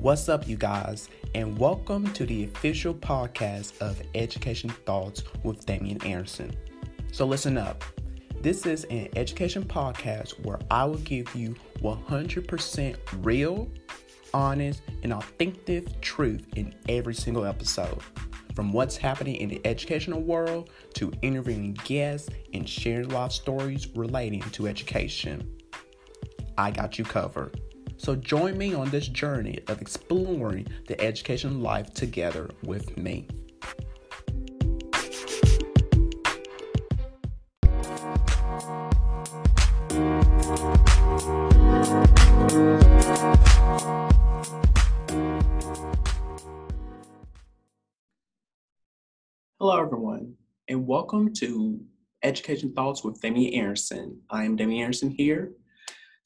What's up, you guys, and welcome to the official podcast of Education Thoughts with Damian Anderson. So, listen up. This is an education podcast where I will give you 100% real, honest, and authentic truth in every single episode. From what's happening in the educational world to interviewing guests and sharing life stories relating to education. I got you covered. So join me on this journey of exploring the education life together with me. Hello, everyone, and welcome to Education Thoughts with Damian Anderson. I am Damian Anderson here,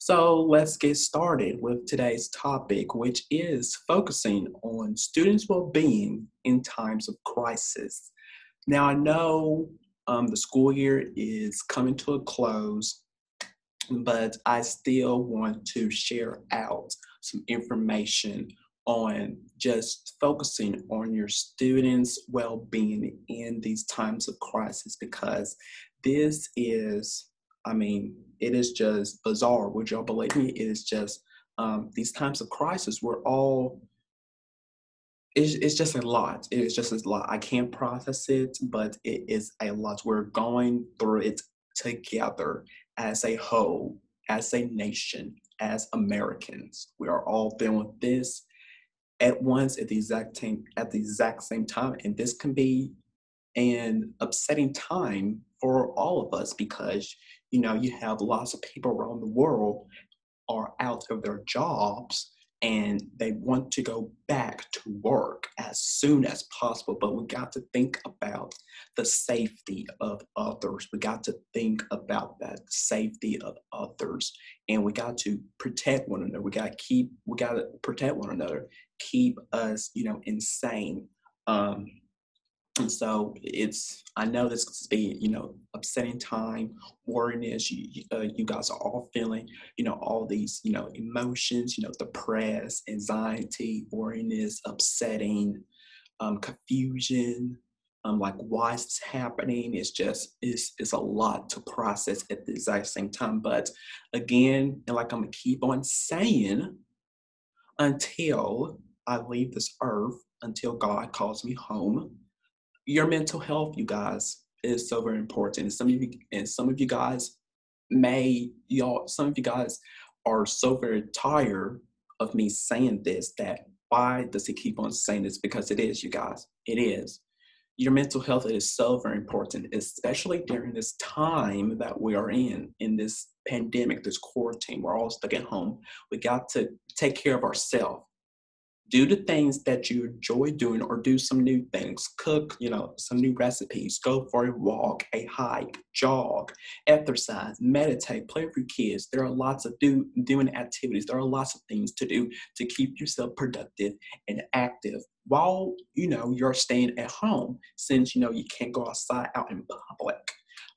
so let's get started with today's topic, which is focusing on students' well being in times of crisis. Now, I know um, the school year is coming to a close, but I still want to share out some information on just focusing on your students' well being in these times of crisis because this is I mean, it is just bizarre. Would y'all believe me? It is just um, these times of crisis. We're all. It's, it's just a lot. It is just a lot. I can't process it, but it is a lot. We're going through it together as a whole, as a nation, as Americans. We are all dealing with this at once at the exact same at the exact same time, and this can be an upsetting time for all of us because you know, you have lots of people around the world are out of their jobs and they want to go back to work as soon as possible. But we got to think about the safety of others. We got to think about that safety of others. And we got to protect one another. We got to keep, we got to protect one another, keep us, you know, insane. Um, and so it's, I know this could be, you know, upsetting time, worriness. You, uh, you guys are all feeling, you know, all these, you know, emotions, you know, depressed, anxiety, worriness, upsetting, um, confusion. Um, like why is this happening? It's just, it's, it's a lot to process at the exact same time. But again, and like I'm gonna keep on saying, until I leave this earth, until God calls me home, your mental health, you guys, is so very important. And some of you and some of you guys may y'all some of you guys are so very tired of me saying this that why does he keep on saying this? Because it is, you guys. It is. Your mental health is so very important, especially during this time that we are in, in this pandemic, this quarantine. We're all stuck at home. We got to take care of ourselves do the things that you enjoy doing or do some new things. Cook you know some new recipes. Go for a walk a hike jog exercise meditate play with your kids. There are lots of do, doing activities. There are lots of things to do to keep yourself productive and active while you know you're staying at home since you know you can't go outside out in public.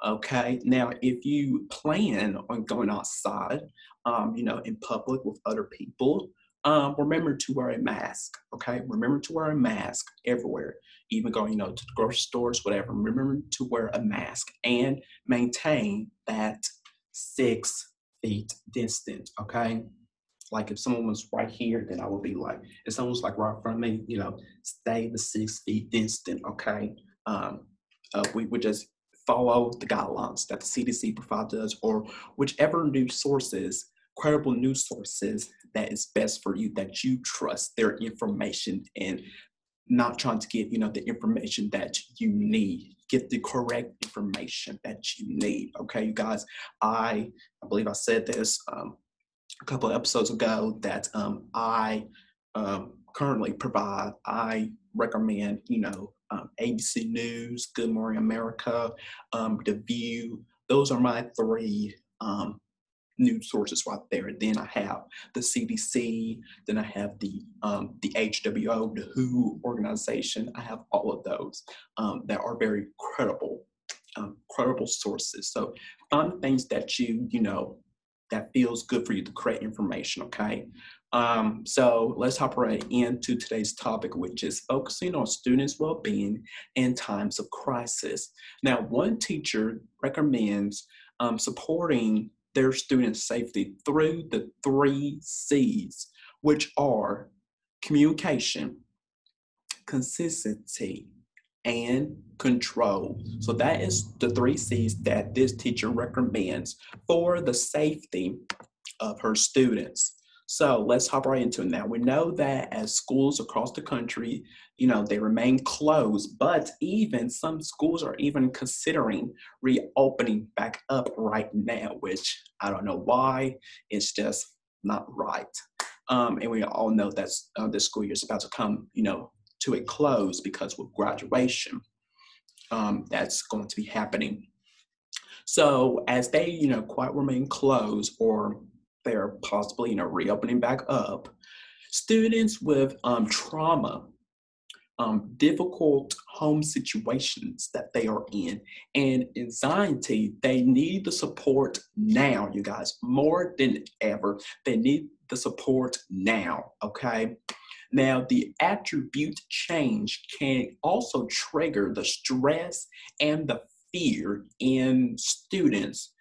Okay? Now if you plan on going outside um, you know in public with other people um, remember to wear a mask. Okay, remember to wear a mask everywhere, even going, you know, to the grocery stores, whatever. Remember to wear a mask and maintain that six feet distance. Okay, like if someone was right here, then I would be like, if someone was like right in front of me, you know, stay the six feet distance. Okay, um, uh, we would just follow the guidelines that the CDC provides us, or whichever news sources credible news sources that is best for you, that you trust their information and not trying to get, you know, the information that you need. Get the correct information that you need. Okay, you guys. I I believe I said this um, a couple episodes ago that um, I um, currently provide. I recommend, you know, um, ABC News, Good Morning America, um, The View. Those are my three um, news sources right there. Then I have the CDC, then I have the um, the HWO, the WHO organization. I have all of those um, that are very credible, um, credible sources. So find things that you you know that feels good for you to create information, okay? Um, so let's hop right into today's topic, which is focusing on students' well-being in times of crisis. Now, one teacher recommends um, supporting their students' safety through the three C's, which are communication, consistency, and control. So that is the three C's that this teacher recommends for the safety of her students. So let's hop right into it now. We know that as schools across the country, you know, they remain closed, but even some schools are even considering reopening back up right now, which I don't know why. It's just not right. Um, and we all know that uh, the school year is about to come, you know, to a close because with graduation, um, that's going to be happening. So as they, you know, quite remain closed or they're possibly, you know, reopening back up, students with um, trauma, um, difficult home situations that they are in, and anxiety, they need the support now, you guys, more than ever. They need the support now, okay? Now, the attribute change can also trigger the stress and the fear in students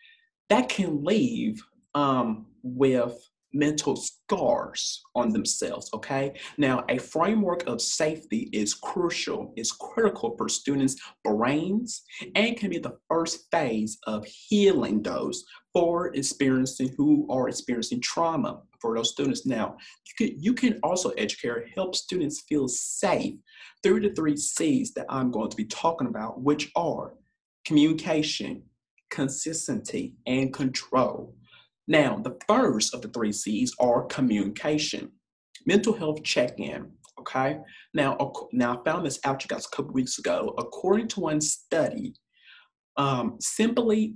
that can leave um, with mental scars on themselves, okay? Now, a framework of safety is crucial, is critical for students' brains, and can be the first phase of healing those for experiencing who are experiencing trauma for those students. Now, you can, you can also educate help students feel safe through the three C's that I'm going to be talking about, which are communication, consistency, and control. Now, the first of the three C's are communication. Mental health check-in, okay? Now, now I found this out, you guys, a couple weeks ago. According to one study, um, simply,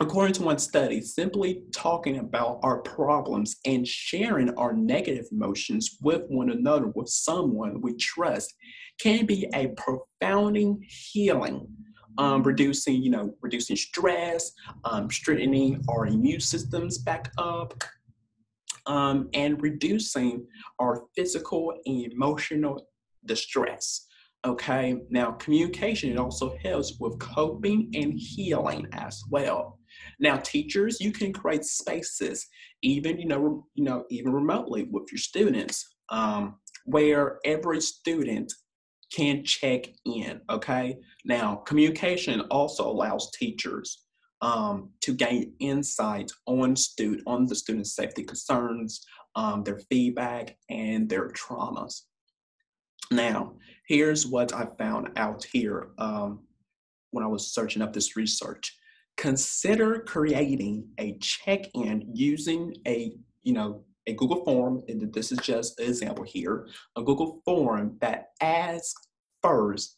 according to one study, simply talking about our problems and sharing our negative emotions with one another, with someone we trust, can be a profounding healing um, reducing, you know, reducing stress, um, strengthening our immune systems back up, um, and reducing our physical and emotional distress. Okay, now communication it also helps with coping and healing as well. Now, teachers, you can create spaces, even you know, you know, even remotely with your students, um, where every student can check in. Okay. Now, communication also allows teachers um, to gain insight on student on the student's safety concerns, um, their feedback, and their traumas. Now, here's what I found out here um, when I was searching up this research. Consider creating a check-in using a you know a Google form, and this is just an example here, a Google form that asks first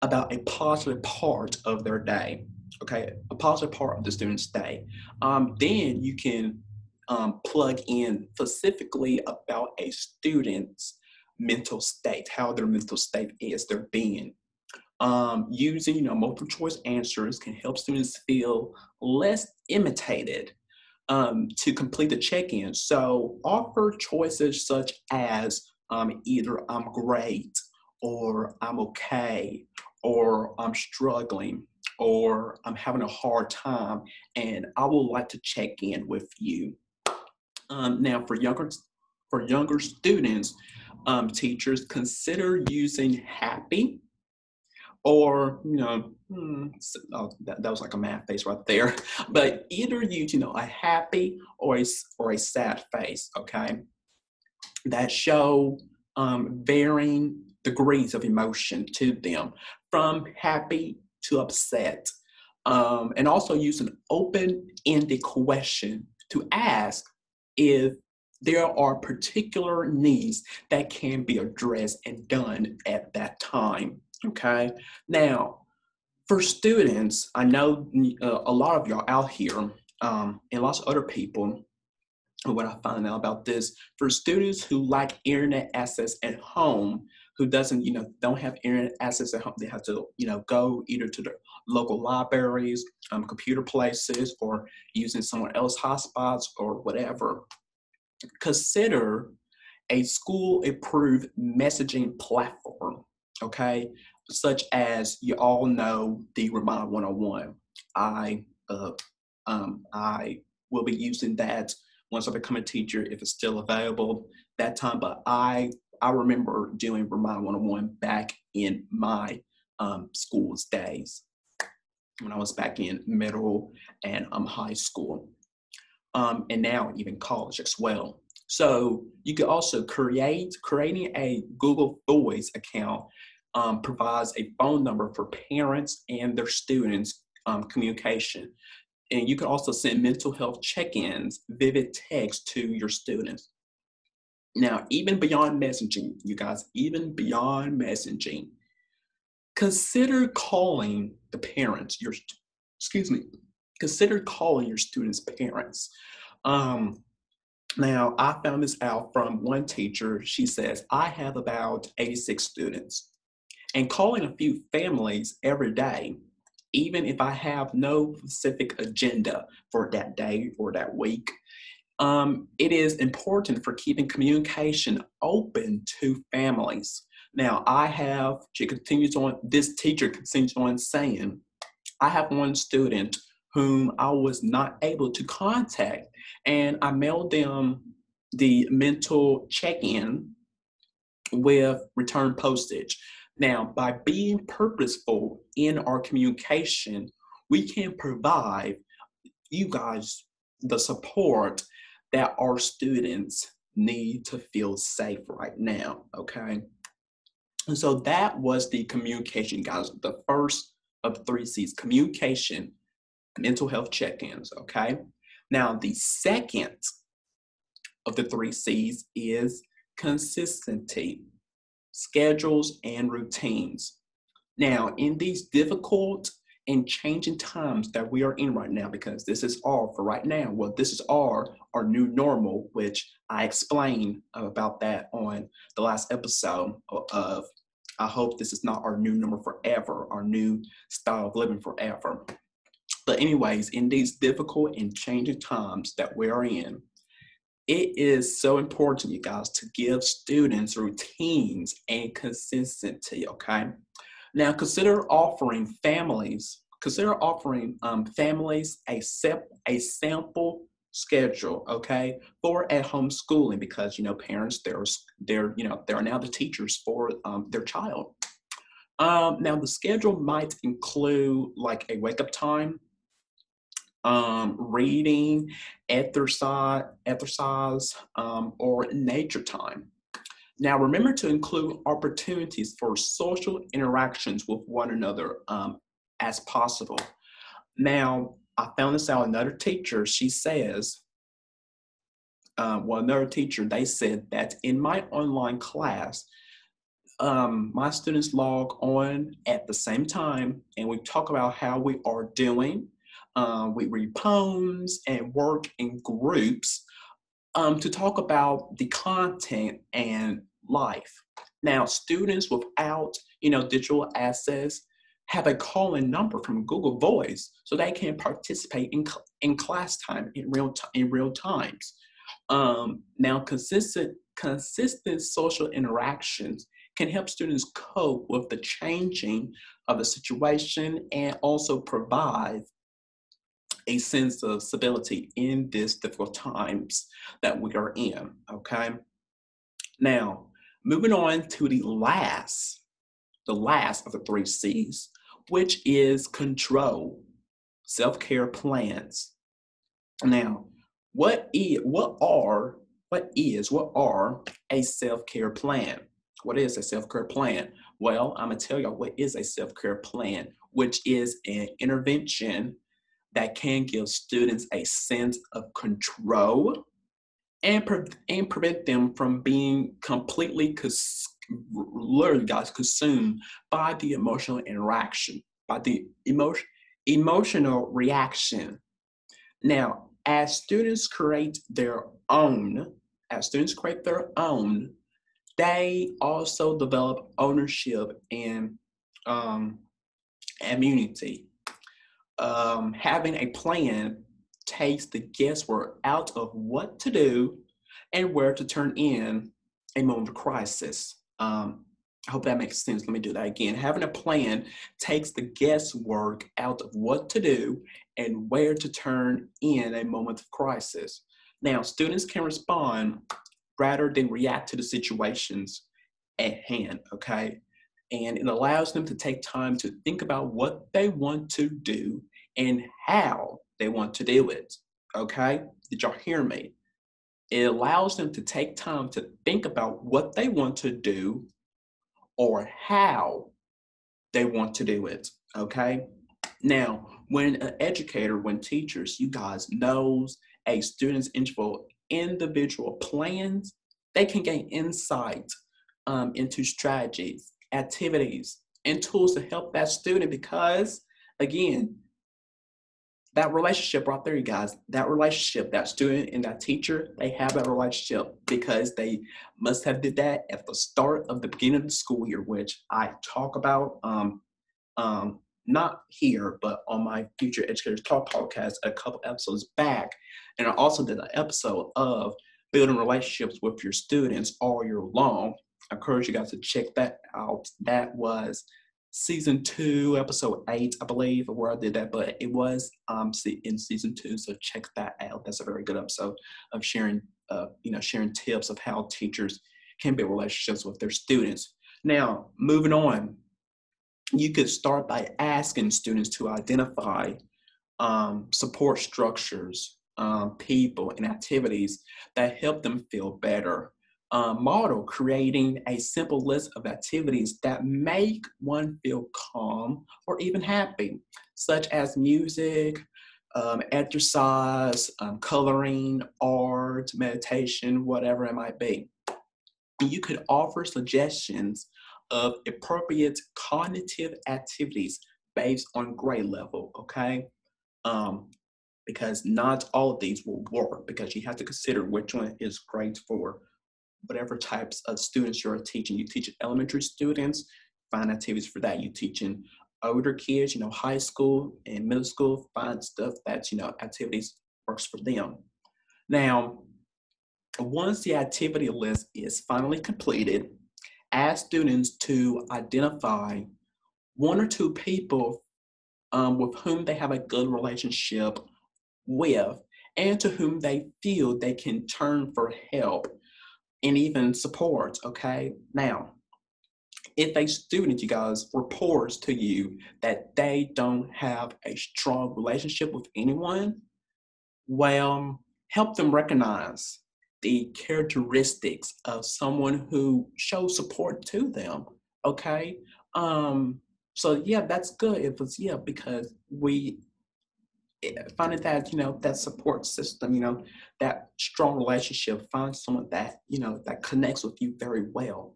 about a positive part of their day, okay, a positive part of the student's day. Um, then you can um, plug in specifically about a student's mental state, how their mental state is, their being. Um, using you know multiple choice answers can help students feel less imitated um, to complete the check-in. So offer choices such as um, either I'm great or I'm okay or I'm struggling or I'm having a hard time and I would like to check in with you. Um, now for younger for younger students, um, teachers consider using happy or you know hmm, oh, that, that was like a math face right there. But either use you know a happy or a, or a sad face okay? That show um, varying degrees of emotion to them from happy to upset. Um, and also use an open-ended question to ask if there are particular needs that can be addressed and done at that time Okay. Now, for students, I know uh, a lot of y'all out here um, and lots of other people, what I find out about this, for students who lack internet access at home, who doesn't, you know, don't have internet access at home, they have to, you know, go either to the local libraries, um, computer places, or using someone else's hotspots or whatever. Consider a school approved messaging platform, okay, such as you all know the Remind 101. I uh, um, I will be using that once I become a teacher if it's still available that time. But I I remember doing Remind 101 back in my um, school's days when I was back in middle and um, high school, um, and now even college as well. So you can also create creating a Google Voice account um, provides a phone number for parents and their students um, communication. And you can also send mental health check-ins, vivid text to your students. Now, even beyond messaging, you guys, even beyond messaging, consider calling the parents, your, excuse me, consider calling your students' parents. Um, now, I found this out from one teacher. She says, I have about 86 students, and calling a few families every day even if I have no specific agenda for that day or that week, um, it is important for keeping communication open to families. Now, I have, she continues on, this teacher continues on saying, I have one student whom I was not able to contact, and I mailed them the mental check in with return postage. Now, by being purposeful in our communication, we can provide you guys the support that our students need to feel safe right now, okay? And so that was the communication, guys. The first of three C's communication, mental health check ins, okay? Now, the second of the three C's is consistency schedules, and routines. Now, in these difficult and changing times that we are in right now, because this is all for right now, well, this is our, our new normal, which I explained about that on the last episode of I hope this is not our new number forever, our new style of living forever. But, anyways, in these difficult and changing times that we're in, it is so important, you guys, to give students routines and consistency, okay? Now, consider offering families, consider offering um, families a, sep- a sample schedule, okay, for at-home schooling because, you know, parents, they're, they're, you know, they're now the teachers for um, their child. Um, now, the schedule might include like a wake-up time, um, reading, exercise, exercise um, or nature time. Now, remember to include opportunities for social interactions with one another um, as possible. Now, I found this out. Another teacher, she says, uh, well, another teacher, they said that in my online class, um, my students log on at the same time and we talk about how we are doing um, we read poems and work in groups um, to talk about the content and life. Now, students without, you know, digital access have a call-in number from Google Voice so they can participate in, in class time in real, t- in real times. Um, now, consistent, consistent social interactions can help students cope with the changing of the situation and also provide a sense of stability in these difficult times that we are in, okay? Now, moving on to the last, the last of the three C's, which is control, self-care plans. Now, what is, what are, what is, what are a self-care plan? What is a self-care plan? Well, I'm gonna tell y'all what is a self-care plan, which is an intervention that can give students a sense of control and, pre- and prevent them from being completely cons- learn guys consumed by the emotional interaction by the emotion emotional reaction now as students create their own as students create their own they also develop ownership and um, immunity. Um, having a plan takes the guesswork out of what to do and where to turn in a moment of crisis. Um, I hope that makes sense. Let me do that again. Having a plan takes the guesswork out of what to do and where to turn in a moment of crisis. Now, students can respond rather than react to the situations at hand, okay? And it allows them to take time to think about what they want to do and how they want to do it, okay? Did y'all hear me? It allows them to take time to think about what they want to do or how they want to do it, okay? Now, when an educator, when teachers, you guys knows a student's individual individual plans, they can gain insight um, into strategies, activities, and tools to help that student because, again, that relationship right there, you guys, that relationship, that student and that teacher, they have that relationship because they must have did that at the start of the beginning of the school year, which I talk about um, um, not here, but on my Future Educators Talk podcast a couple episodes back. And I also did an episode of building relationships with your students all year long. I encourage you guys to check that out. That was season two, episode eight, I believe, where I did that, but it was um in season two. So check that out. That's a very good episode of sharing, uh, you know, sharing tips of how teachers can build relationships with their students. Now, moving on, you could start by asking students to identify um, support structures, um, people, and activities that help them feel better uh, model, creating a simple list of activities that make one feel calm or even happy, such as music, um, exercise, um, coloring, art, meditation, whatever it might be. You could offer suggestions of appropriate cognitive activities based on grade level, okay? Um, because not all of these will work because you have to consider which one is great for whatever types of students you're teaching. You teach elementary students, find activities for that. You teaching older kids, you know, high school and middle school, find stuff that, you know, activities works for them. Now, once the activity list is finally completed, ask students to identify one or two people um, with whom they have a good relationship with and to whom they feel they can turn for help and even support. Okay. Now, if a student, you guys, reports to you that they don't have a strong relationship with anyone, well, help them recognize the characteristics of someone who shows support to them. Okay. Um, so yeah, that's good. if was yeah, because we finding that you know that support system you know that strong relationship find someone that you know that connects with you very well.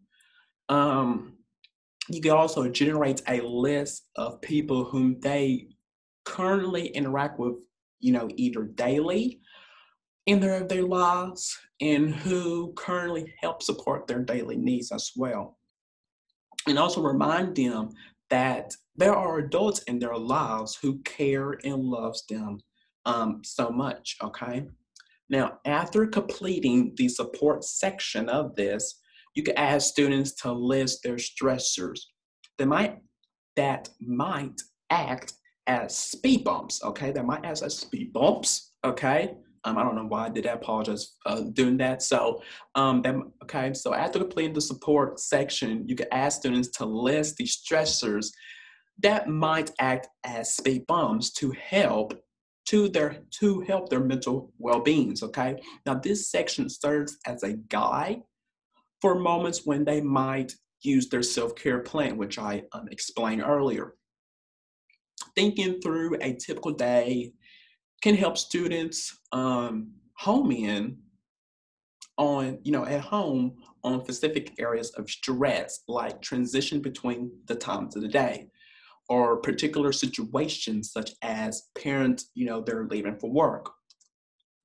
Um you can also generate a list of people whom they currently interact with you know either daily in their their lives and who currently help support their daily needs as well. And also remind them that there are adults in their lives who care and loves them um, so much, okay? Now, after completing the support section of this, you can ask students to list their stressors that might, that might act as speed bumps, okay? That might act as speed bumps, okay? Um, I don't know why I did that. Apologize uh, doing that. So, um, then, okay, so after completing the support section, you can ask students to list the stressors that might act as speed bumps to help to their to help their mental well-beings okay? Now this section serves as a guide for moments when they might use their self-care plan which i um, explained earlier. Thinking through a typical day can help students um, home in on you know at home on specific areas of stress like transition between the times of the day or particular situations such as parents, you know, they're leaving for work.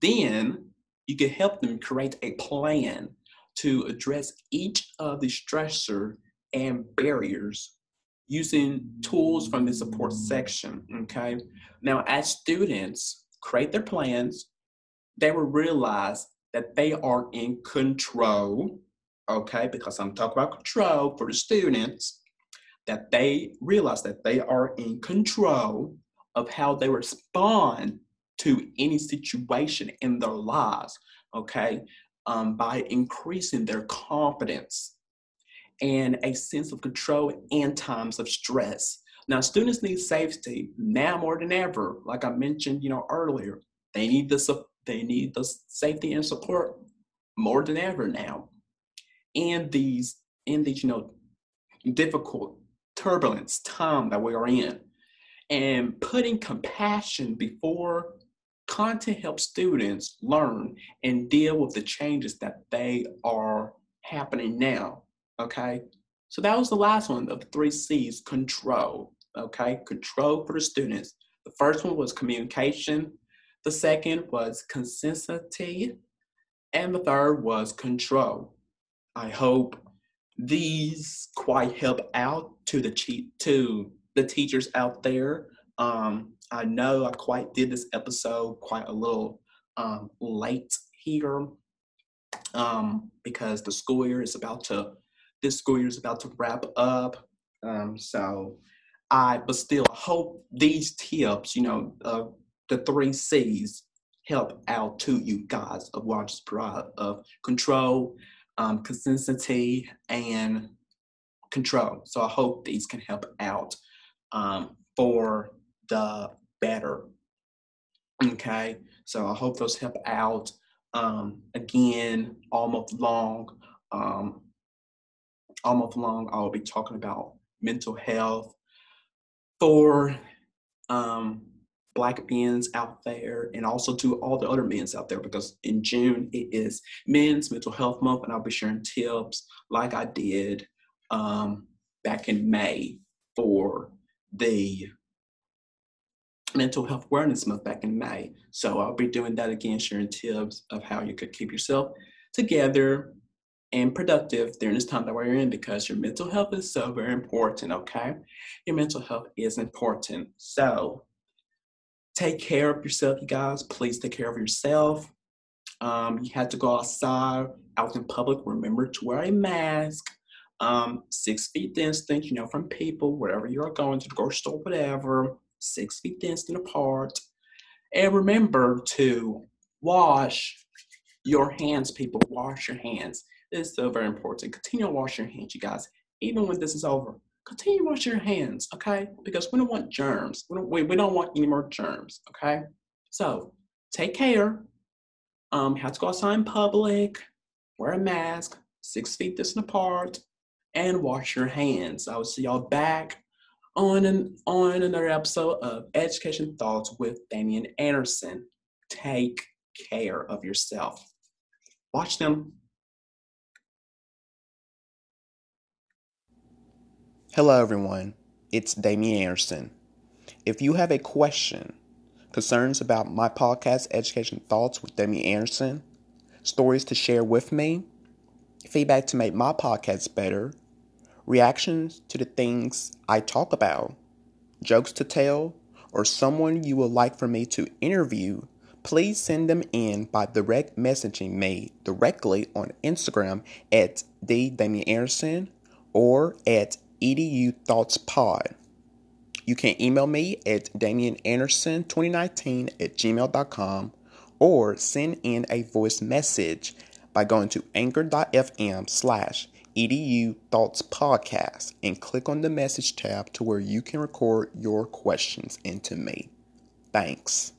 Then you can help them create a plan to address each of the stressor and barriers using tools from the support section. Okay. Now, as students create their plans, they will realize that they are in control. Okay, because I'm talking about control for the students, that they realize that they are in control of how they respond to any situation in their lives. Okay, um, by increasing their confidence and a sense of control in times of stress. Now, students need safety now more than ever. Like I mentioned, you know, earlier, they need the they need the safety and support more than ever now. And these in these, you know, difficult, turbulence time that we are in. And putting compassion before content helps students learn and deal with the changes that they are happening now. Okay. So that was the last one of the three C's control. Okay. Control for the students. The first one was communication. The second was consistency. And the third was control. I hope these quite help out to the cheat to the teachers out there. Um, I know I quite did this episode quite a little um, late here um, because the school year is about to this school year is about to wrap up. Um, so I, but still, hope these tips, you know, uh, the three C's help out to you guys of what of control, um, consistency, and control. So I hope these can help out um, for the better. Okay, so I hope those help out. Um, again, all month long, um, all month long, I'll be talking about mental health for um, black men's out there and also to all the other men's out there because in June it is men's mental health month and I'll be sharing tips like I did um, back in May for the mental health awareness month back in May. So I'll be doing that again, sharing tips of how you could keep yourself together and productive during this time that we're in because your mental health is so very important, okay? Your mental health is important. So take care of yourself, you guys. Please take care of yourself. Um, you had to go outside, out in public. Remember to wear a mask. Um, six feet distance, you know, from people, wherever you're going to the grocery store, whatever. Six feet distance apart. And remember to wash your hands, people. Wash your hands. It's so very important. Continue to wash your hands, you guys. Even when this is over, continue to wash your hands, okay? Because we don't want germs. We don't, we, we don't want any more germs, okay? So take care. Um, have to go outside in public, wear a mask, six feet distant apart, and wash your hands. I will see y'all back on an, on another episode of Education Thoughts with Damian Anderson. Take care of yourself. Watch them. Hello, everyone. It's Damian Anderson. If you have a question, concerns about my podcast, Education Thoughts with Damian Anderson, stories to share with me, feedback to make my podcast better, reactions to the things I talk about, jokes to tell, or someone you would like for me to interview, please send them in by direct messaging me directly on Instagram at the Damian Anderson or at edu thoughts pod. You can email me at damiananderson2019 at gmail.com or send in a voice message by going to anchor.fm slash edu thoughts podcast and click on the message tab to where you can record your questions into me. Thanks.